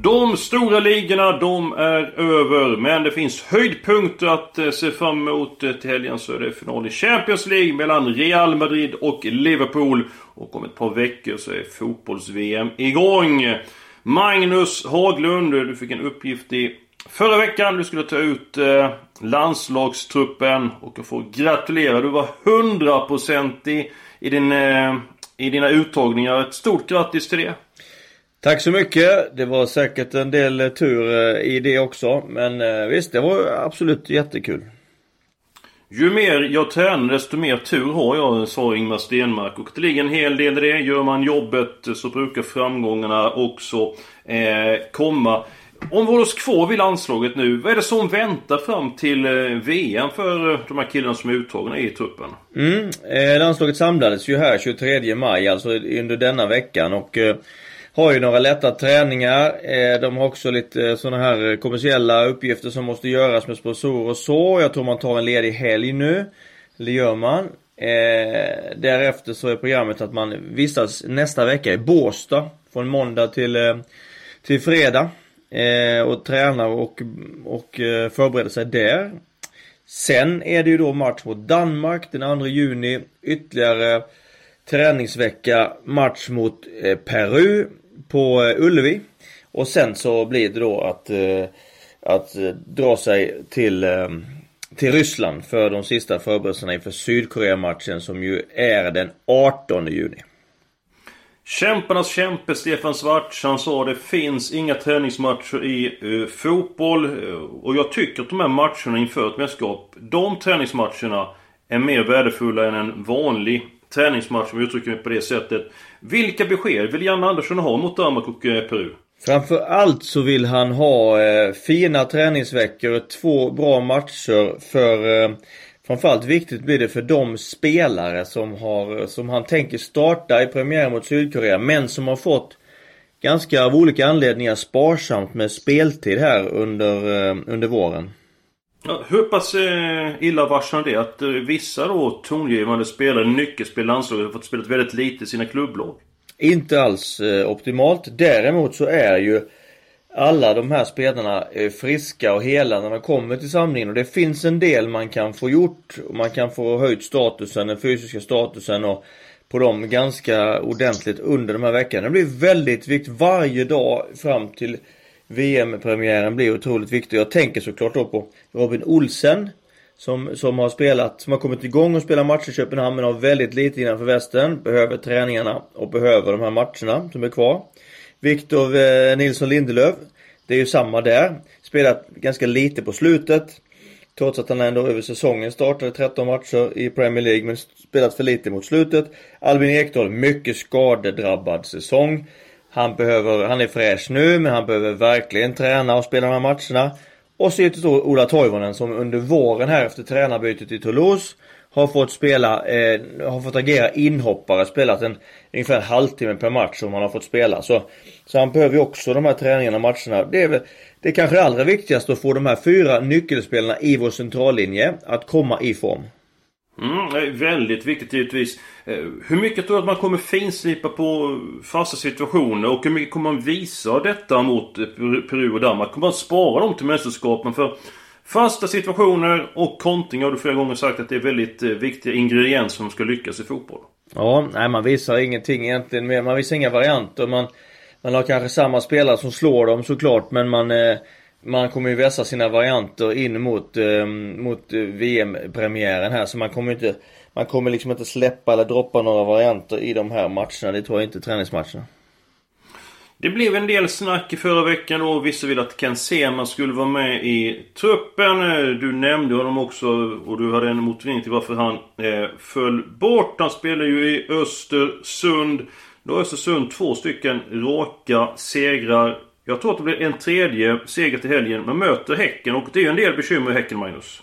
De stora ligorna, de är över. Men det finns höjdpunkter att eh, se fram emot. Eh, till helgen så är det final i Champions League mellan Real Madrid och Liverpool. Och om ett par veckor så är fotbolls-VM igång. Magnus Haglund, du fick en uppgift i förra veckan. Du skulle ta ut eh, landslagstruppen. Och jag får gratulera. Du var hundraprocentig i, din, i dina uttagningar. Ett stort grattis till det. Tack så mycket. Det var säkert en del eh, tur eh, i det också. Men eh, visst, det var absolut jättekul. Ju mer jag tränar desto mer tur har jag, sa Ingmar Stenmark. Och det ligger en hel del i det. Gör man jobbet så brukar framgångarna också eh, komma. Om vi håller oss kvar vid landslaget nu. Vad är det som väntar fram till VM för de här killarna som är uttagna i truppen? Mm, eh, landslaget samlades ju här 23 maj, alltså under denna veckan. Och eh, har ju några lätta träningar. Eh, de har också lite eh, sådana här eh, kommersiella uppgifter som måste göras med sponsorer och så. Jag tror man tar en ledig helg nu. Det gör man. Därefter så är programmet att man vistas nästa vecka i Båstad. Från måndag till, till fredag. Och tränar och, och förbereder sig där. Sen är det ju då match mot Danmark den 2 juni. Ytterligare träningsvecka, match mot Peru på eh, Ullevi. Och sen så blir det då att, eh, att eh, dra sig till, till Ryssland för de sista förberedelserna inför Sydkorea-matchen som ju är den 18 juni. Kämparnas kämpe Stefan Svartz, han sa det finns inga träningsmatcher i uh, fotboll. Uh, och jag tycker att de här matcherna inför ett mästerskap, de träningsmatcherna är mer värdefulla än en vanlig träningsmatch om jag uttrycker mig på det sättet. Vilka besked vill Janne Andersson ha mot Danmark och eh, Peru? Framförallt så vill han ha eh, fina träningsveckor, två bra matcher för eh, Framförallt viktigt blir det för de spelare som har, som han tänker starta i premiären mot Sydkorea men som har fått ganska av olika anledningar sparsamt med speltid här under, eh, under våren. Ja, hur pass eh, illavarslande det att eh, vissa då tongivande spelare, nyckelspelare i landslaget har fått spela väldigt lite i sina klubblag? Inte alls eh, optimalt. Däremot så är ju alla de här spelarna eh, friska och hela när de kommer till samlingen och det finns en del man kan få gjort. Och man kan få höjt statusen, den fysiska statusen och på dem ganska ordentligt under de här veckorna. Det blir väldigt viktigt. Varje dag fram till VM-premiären blir otroligt viktig. Jag tänker såklart då på Robin Olsen. Som, som har spelat, som har kommit igång och spelat matcher i Köpenhamn men har väldigt lite innanför västen. Behöver träningarna och behöver de här matcherna som är kvar. Viktor eh, Nilsson Lindelöf. Det är ju samma där. Spelat ganska lite på slutet. Trots att han ändå över säsongen startade 13 matcher i Premier League men spelat för lite mot slutet. Albin Ekdal, mycket skadedrabbad säsong. Han behöver, han är fräsch nu men han behöver verkligen träna och spela de här matcherna. Och så givetvis då Ola Toivonen som under våren här efter tränarbytet i Toulouse har fått spela, eh, har fått agera inhoppare, spelat en ungefär en halvtimme per match som han har fått spela. Så, så han behöver ju också de här träningarna och matcherna. Det är väl, det är kanske det allra viktigaste att få de här fyra nyckelspelarna i vår centrallinje att komma i form. Mm, det är väldigt viktigt givetvis. Eh, hur mycket tror du att man kommer finslipa på fasta situationer och hur mycket kommer man visa detta mot Peru och Danmark? Kommer man spara dem till mästerskapen? För fasta situationer och kontring har du flera gånger sagt att det är väldigt eh, viktiga ingredienser som ska lyckas i fotboll. Ja, nej man visar ingenting egentligen mer. Man visar inga varianter. Man, man har kanske samma spelare som slår dem såklart men man eh, man kommer ju vässa sina varianter in mot, eh, mot VM-premiären här så man kommer inte Man kommer liksom inte släppa eller droppa några varianter i de här matcherna. Det tror jag inte träningsmatcherna. Det blev en del snack i förra veckan och vissa ville att Ken Sema skulle vara med i truppen. Du nämnde honom också och du hade en motivering till varför han eh, föll bort. Han spelar ju i Östersund. Då har Östersund två stycken raka segrar. Jag tror att det blir en tredje seger till helgen. Man möter Häcken och det är ju en del bekymmer i Häcken, Magnus.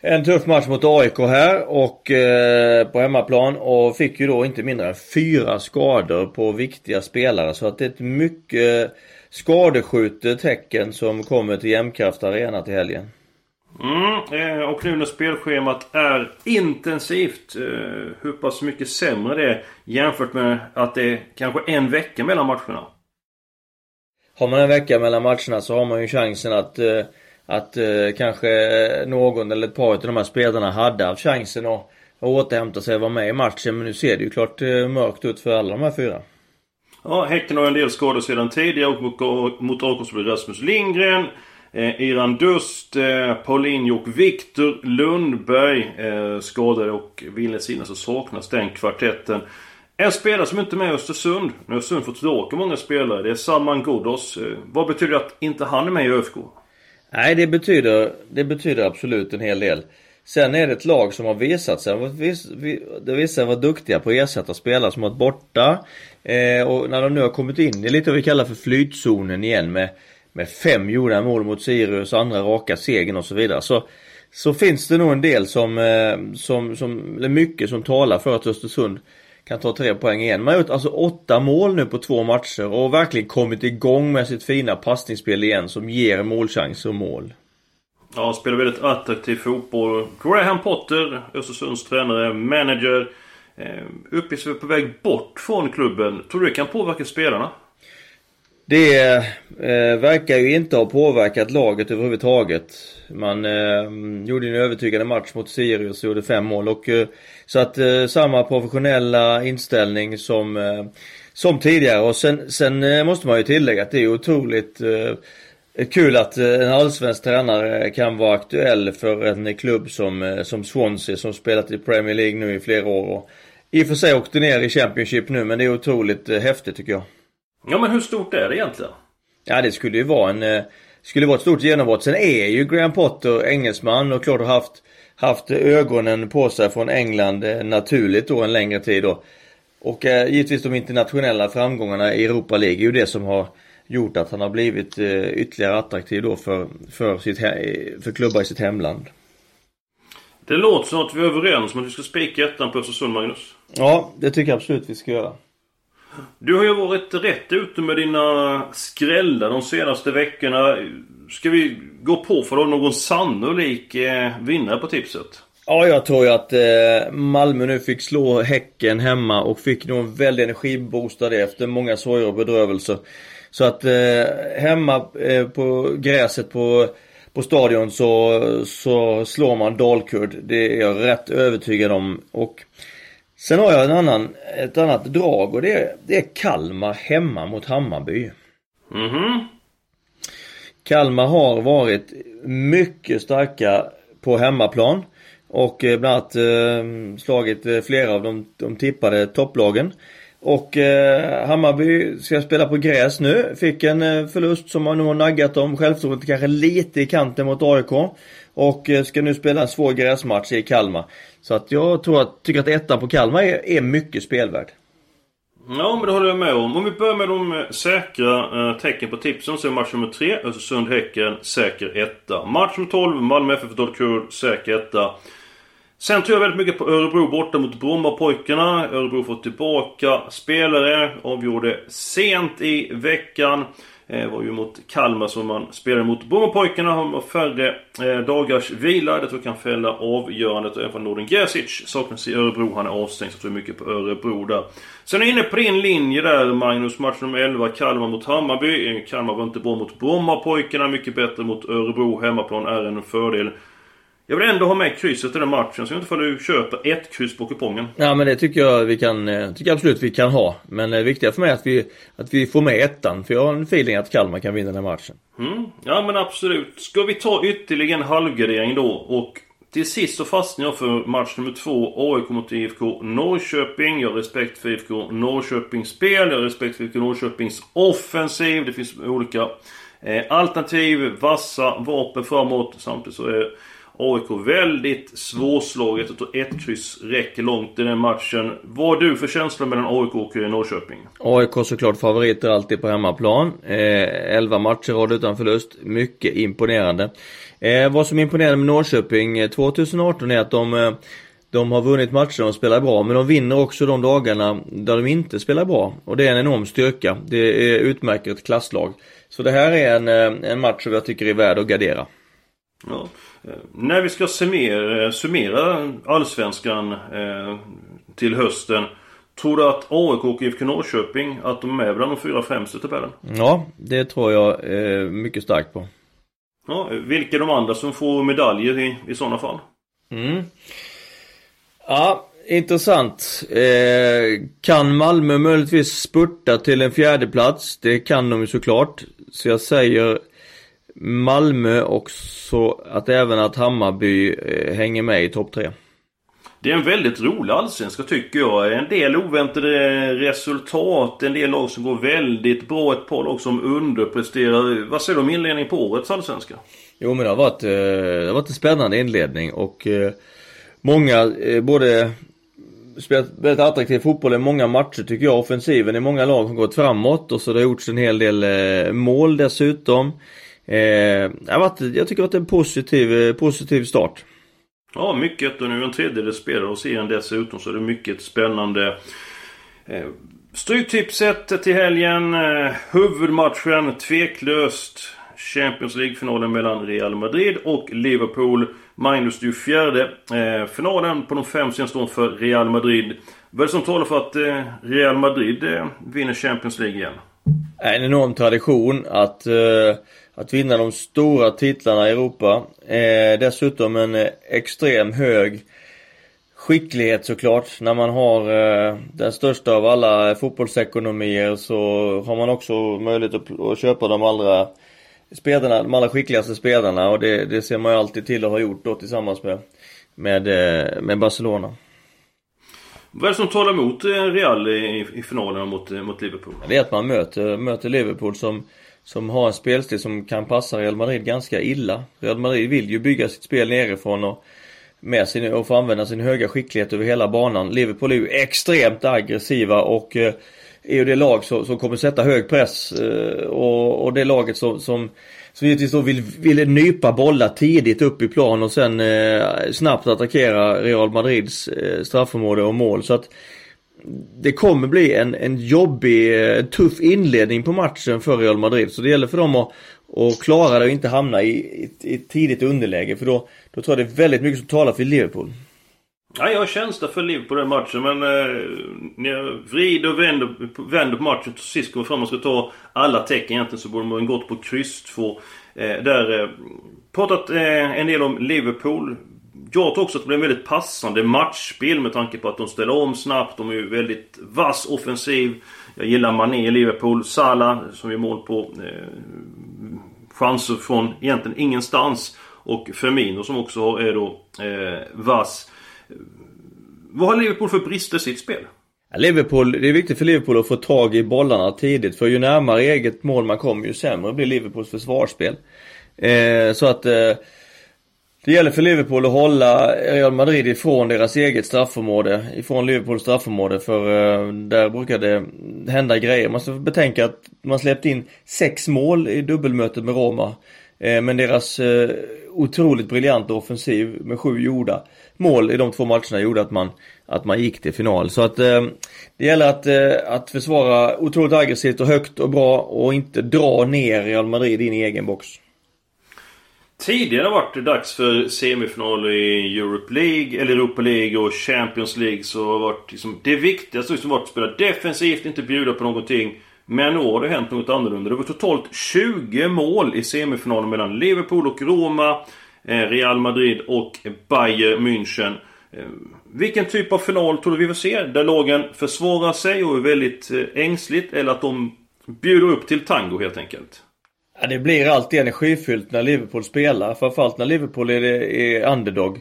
En tuff match mot AIK här och eh, på hemmaplan och fick ju då inte mindre än fyra skador på viktiga spelare så att det är ett mycket skadeskjutet Häcken som kommer till Jämtkraft Arena till helgen. Mm, eh, och nu när spelschemat är intensivt. Eh, hur pass mycket sämre det är jämfört med att det är kanske en vecka mellan matcherna? Har man en vecka mellan matcherna så har man ju chansen att eh, att eh, kanske någon eller ett par av de här spelarna hade haft chansen att, att återhämta sig och vara med i matchen. Men nu ser det ju klart eh, mörkt ut för alla de här fyra. Ja, Häcken har en del skador sedan tidigare och mot, AIK blir Rasmus Lindgren. Eh, Iran Dust, eh, Paulinho och Viktor Lundberg eh, skadade och vill jag så saknas den kvartetten. En spelare som inte är med i Östersund. Nu har Östersund fått tillbaka många spelare. Det är Salman Ghoddos. Eh, vad betyder det att inte han är med i ÖFK? Nej, det betyder, det betyder absolut en hel del. Sen är det ett lag som har visat sig, det visar sig vara duktiga på att ersätta spelare som varit borta. Eh, och när de nu har kommit in i lite vad vi kallar för flytzonen igen med, med fem gjorda mål mot Sirius, andra raka segern och så vidare. Så, så finns det nog en del som, eh, som, som, eller mycket som talar för att Östersund kan ta tre poäng igen. Man har gjort alltså åtta mål nu på två matcher och verkligen kommit igång med sitt fina passningsspel igen som ger målchanser och mål. Ja, spelar väldigt attraktiv fotboll. Graham Potter, Östersunds tränare, manager. Eh, Uppges på väg bort från klubben. Tror du det kan påverka spelarna? Det eh, verkar ju inte ha påverkat laget överhuvudtaget. Man eh, gjorde en övertygande match mot Sirius och gjorde fem mål och eh, så att eh, samma professionella inställning som eh, som tidigare och sen, sen eh, måste man ju tillägga att det är otroligt eh, Kul att eh, en allsvensk tränare kan vara aktuell för en klubb som, eh, som Swansea som spelat i Premier League nu i flera år. Och I och för sig åkte ner i Championship nu men det är otroligt häftigt tycker jag. Ja men hur stort är det egentligen? Ja det skulle ju vara en eh, Skulle vara ett stort genombrott. Sen är ju Graham Potter engelsman och klart har haft Haft ögonen på sig från England eh, naturligt då en längre tid då. Och eh, givetvis de internationella framgångarna i Europa League är ju det som har gjort att han har blivit eh, ytterligare attraktiv då för, för, sitt för klubbar i sitt hemland. Det låter som att vi är överens om att vi ska spika ettan på Östersund, Magnus. Ja, det tycker jag absolut vi ska göra. Du har ju varit rätt ute med dina skrällar de senaste veckorna. Ska vi gå på för att någon sannolik eh, vinnare på tipset? Ja, jag tror ju att eh, Malmö nu fick slå Häcken hemma och fick nog en väldig energiboost av det efter många sorger och bedrövelser. Så att eh, hemma eh, på gräset på, på stadion så, så slår man Dalkurd. Det är jag rätt övertygad om. Och Sen har jag en annan, ett annat drag och det är, det är Kalmar hemma mot Hammarby. Mhm. Kalmar har varit mycket starka på hemmaplan. Och eh, bland annat eh, slagit eh, flera av de, de tippade topplagen. Och eh, Hammarby ska spela på gräs nu. Fick en eh, förlust som man nog har naggat dem. Självförtroendet kanske lite i kanten mot AIK. Och eh, ska nu spela en svår gräsmatch i Kalmar. Så att jag tror att, tycker att ettan på Kalmar är, är mycket spelvärd. Ja, men det håller jag med om. Om vi börjar med de eh, säkra eh, tecken på tipsen så är match nummer 3 Östersund-Häcken säker etta. Match nummer 12 Malmö FF Dalkurd säker etta. Sen tror jag väldigt mycket på Örebro borta mot Brommapojkarna. Örebro får tillbaka spelare. Avgjorde sent i veckan. Eh, var ju mot Kalmar som man spelade mot. Brommapojkarna har färre eh, dagars vila. Det tror jag kan fälla avgörandet. Även Norden Gerzic saknas i Örebro. Han är avstängd. Så jag tror mycket på Örebro där. Sen är jag inne på din linje där Magnus. Match nummer 11. Kalmar mot Hammarby. Eh, Kalmar var inte bra mot Brommapojkarna. Mycket bättre mot Örebro. Hemmaplan är en fördel. Jag vill ändå ha med krysset i den matchen, så jag inte om du köper ett kryss på kupongen. Ja men det tycker jag vi kan, eh, tycker absolut vi kan ha. Men det viktiga för mig är att vi, att vi får med ettan. För jag har en feeling att Kalmar kan vinna den här matchen. Mm, ja men absolut. Ska vi ta ytterligare en halvgardering då och till sist så fastnar jag för match nummer två, AIK mot IFK Norrköping. Jag har respekt för IFK Norrköpings spel, jag har respekt för IFK Norrköpings offensiv. Det finns olika eh, alternativ, vassa vapen framåt. Samtidigt så är AIK väldigt svårslaget. Tror ett kryss räcker långt i den matchen. Vad har du för känsla mellan AIK och Norrköping? AIK såklart favoriter alltid på hemmaplan. Eh, 11 matcher rad utan förlust. Mycket imponerande. Eh, vad som imponerade med Norrköping 2018 är att de eh, de har vunnit matcher och spelar bra, men de vinner också de dagarna där de inte spelar bra. Och det är en enorm styrka. Det är, utmärker ett klasslag. Så det här är en, eh, en match som jag tycker är värd att gardera. Ja. När vi ska summera, summera Allsvenskan eh, till hösten. Tror du att AIK och IFK Norrköping, att de är bland de fyra främsta i tabellen? Ja, det tror jag eh, mycket starkt på. Ja, vilka är de andra som får medaljer i, i sådana fall? Mm. Ja, intressant. Eh, kan Malmö möjligtvis spurta till en fjärde plats? Det kan de ju såklart. Så jag säger Malmö och så att även att Hammarby eh, hänger med i topp tre. Det är en väldigt rolig allsvenska tycker jag. En del oväntade resultat, en del lag som går väldigt bra, ett par lag som underpresterar. Vad säger du om inledningen på årets allsvenska? Jo men det har varit, eh, det har varit en spännande inledning och eh, många, både spelat väldigt attraktiv fotboll i många matcher tycker jag. Offensiven i många lag har gått framåt och så det har gjorts en hel del mål dessutom. Eh, jag tycker det har varit en positiv, positiv start. Ja, mycket. Och nu är en tredjedel spelare hos serien dessutom så är det mycket spännande. Eh, Stryktipset till helgen. Eh, huvudmatchen tveklöst. Champions League-finalen mellan Real Madrid och Liverpool. Magnus, du fjärde. Eh, finalen på de fem senaste åren för Real Madrid. Vad är det som talar för att eh, Real Madrid eh, vinner Champions League igen? En enorm tradition att, eh, att vinna de stora titlarna i Europa. Eh, dessutom en eh, extrem hög skicklighet såklart. När man har eh, den största av alla fotbollsekonomier så har man också möjlighet att, att köpa de allra spelarna, de allra skickligaste spelarna och det, det ser man ju alltid till att ha gjort då tillsammans med, med, eh, med Barcelona. Vad är det som talar emot eh, Real i, i finalen mot, mot Liverpool? Det är att man möter, möter Liverpool som, som har en spelstil som kan passa Real Madrid ganska illa. Real Madrid vill ju bygga sitt spel nerifrån och med sin, och få använda sin höga skicklighet över hela banan. Liverpool är ju extremt aggressiva och eh, är ju det lag som, som kommer sätta hög press eh, och, och det laget som, som som givetvis då vill, vill nypa bollar tidigt upp i plan och sen eh, snabbt attackera Real Madrids eh, straffområde och mål. Så att det kommer bli en, en jobbig, eh, tuff inledning på matchen för Real Madrid. Så det gäller för dem att, att klara det och inte hamna i, i, i ett tidigt underläge. För då, då tror jag det är väldigt mycket som talar för Liverpool. Ja, jag har känsla för Liverpool på den matchen men eh, när jag vrider och vänder, vänder på matchen till sist kommer fram och ska ta alla tecken egentligen så borde man gått på kryss 2. Eh, där eh, pratat eh, en del om Liverpool. Jag tror också att det blir en väldigt passande matchspel med tanke på att de ställer om snabbt. De är ju väldigt vass offensiv. Jag gillar Mané i Liverpool. Salah som gör mål på eh, chanser från egentligen ingenstans. Och Firmino som också är då eh, vass. Vad har Liverpool för brister i sitt spel? Liverpool, det är viktigt för Liverpool att få tag i bollarna tidigt. För ju närmare eget mål man kommer ju sämre blir Liverpools försvarsspel. Eh, så att eh, det gäller för Liverpool att hålla Real Madrid ifrån deras eget straffområde. Ifrån Liverpools straffområde. För eh, där brukar det hända grejer. Man ska betänka att man släppte in sex mål i dubbelmötet med Roma. Eh, men deras eh, otroligt briljanta offensiv med sju gjorda mål i de två matcherna gjorde att man, att man gick till final. Så att eh, det gäller att, eh, att försvara otroligt aggressivt och högt och bra och inte dra ner Real Madrid in i egen box. Tidigare har varit det dags för semifinal i Europe League, eller Europa League och Champions League så har varit liksom, det viktigaste liksom varit att spela defensivt, inte bjuda på någonting. Men nu har det hänt något annorlunda. Det var totalt 20 mål i semifinalen mellan Liverpool och Roma. Eh, Real Madrid och Bayern München. Eh, vilken typ av final tror du vi får se? Där lagen försvarar sig och är väldigt eh, ängsligt eller att de bjuder upp till tango helt enkelt? Ja, det blir alltid energifyllt när Liverpool spelar. Framförallt när Liverpool är, är underdog.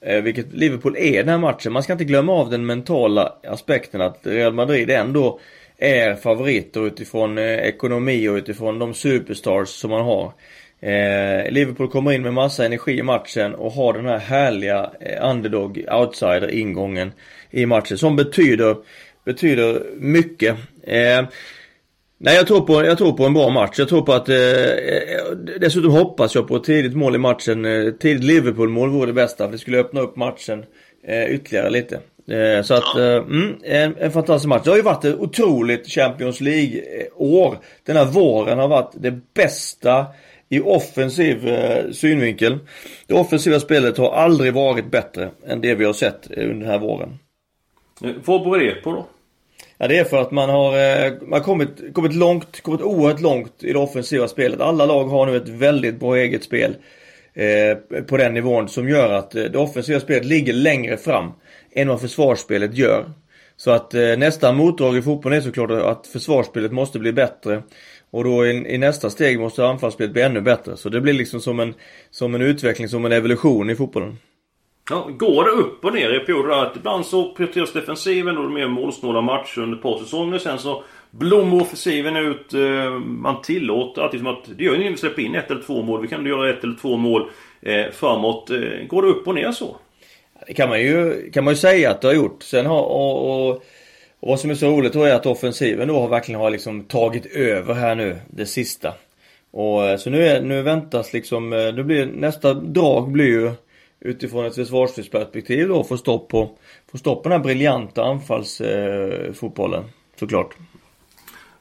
Eh, vilket Liverpool är den här matchen. Man ska inte glömma av den mentala aspekten att Real Madrid ändå är favoriter utifrån eh, ekonomi och utifrån de superstars som man har. Eh, Liverpool kommer in med massa energi i matchen och har den här härliga eh, underdog outsider ingången i matchen som betyder, betyder mycket. Eh, Nej jag tror, på, jag tror på en bra match. Jag tror på att... Eh, eh dessutom hoppas jag på ett tidigt mål i matchen. Eh, tidigt Liverpool-mål vore det bästa. För det skulle öppna upp matchen eh, ytterligare lite. Eh, så att, eh, mm, en, en fantastisk match. Det har ju varit ett otroligt Champions League-år. Den här våren har varit det bästa i offensiv eh, synvinkel. Det offensiva spelet har aldrig varit bättre än det vi har sett under den här våren. Vad beror det på då? Ja det är för att man har, eh, man har kommit, kommit långt, kommit oerhört långt i det offensiva spelet. Alla lag har nu ett väldigt bra eget spel eh, på den nivån som gör att eh, det offensiva spelet ligger längre fram än vad försvarsspelet gör. Så att eh, nästa motdrag i fotbollen är såklart att försvarsspelet måste bli bättre. Och då i, i, nästa steg måste anfallsspelet bli ännu bättre. Så det blir liksom som en, som en utveckling, som en evolution i fotbollen. Ja, går det upp och ner i perioder? Att ibland så prioriteras defensiven och det är mer målsnåla matcher under ett par säsonger. Sen så blommar offensiven ut. Eh, man tillåter alltid som att det gör ingen vi släpper in ett eller två mål. Vi kan göra ett eller två mål eh, framåt. Eh, går det upp och ner så? Det kan man ju, kan man ju säga att det har gjort. Sen har, och, och, och vad som är så roligt då är att offensiven då har verkligen har liksom tagit över här nu, det sista. Och så nu, är, nu väntas liksom, nu blir nästa drag blir ju utifrån ett försvarsperspektiv då få stopp på, få stopp på den här briljanta anfallsfotbollen. Eh, såklart.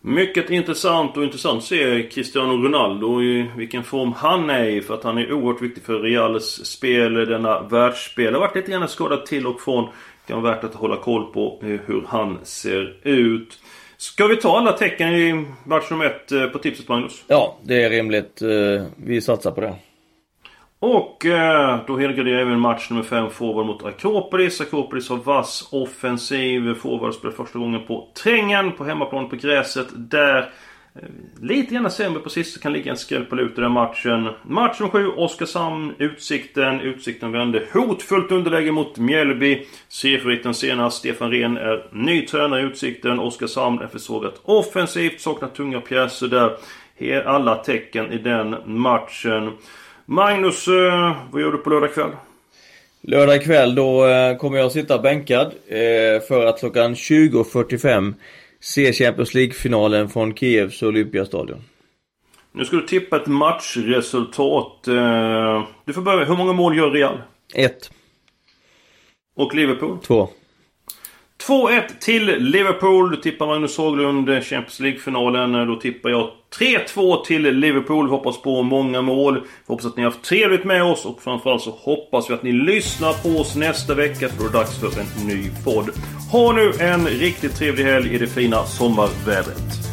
Mycket intressant och intressant att se Cristiano Ronaldo i vilken form han är i. För att han är oerhört viktig för Reals spel, denna världsspel. Har varit lite grann skadad till och från. Det kan vara värt att hålla koll på eh, hur han ser ut. Ska vi ta alla tecken i match nummer ett eh, på tipset Magnus? Ja, det är rimligt. Vi satsar på det. Och eh, då helgarderar även match nummer 5 forward mot Akropolis. Akropolis har vass offensiv. Forward spelar första gången på trängen på hemmaplan på gräset. Där eh, lite grann sämre på sist. Kan ligga en skräll på lut i den matchen. Match nummer 7 Oskarshamn. Utsikten. Utsikten vände hotfullt underläge mot Mjällby. Seriefavoriten senast. Stefan Rehn är ny tränare i Utsikten. Oskarshamn är försvagat offensivt. Saknar tunga pjäser där. Alla tecken i den matchen. Magnus, eh, vad gör du på lördag kväll? Lördag kväll då eh, kommer jag sitta bänkad eh, för att klockan 20.45 se Champions League-finalen från Kievs Olympiastadion. Nu ska du tippa ett matchresultat. Du får börja. Hur många mål gör Real? Ett. Och Liverpool? Två. 2-1 till Liverpool. Du tippar Magnus Haglund eh, Champions League-finalen. Eh, då tippar jag 3-2 till Liverpool. Vi hoppas på många mål. Vi hoppas att ni har haft trevligt med oss och framförallt så hoppas vi att ni lyssnar på oss nästa vecka för då är det dags för en ny podd. Ha nu en riktigt trevlig helg i det fina sommarvädret.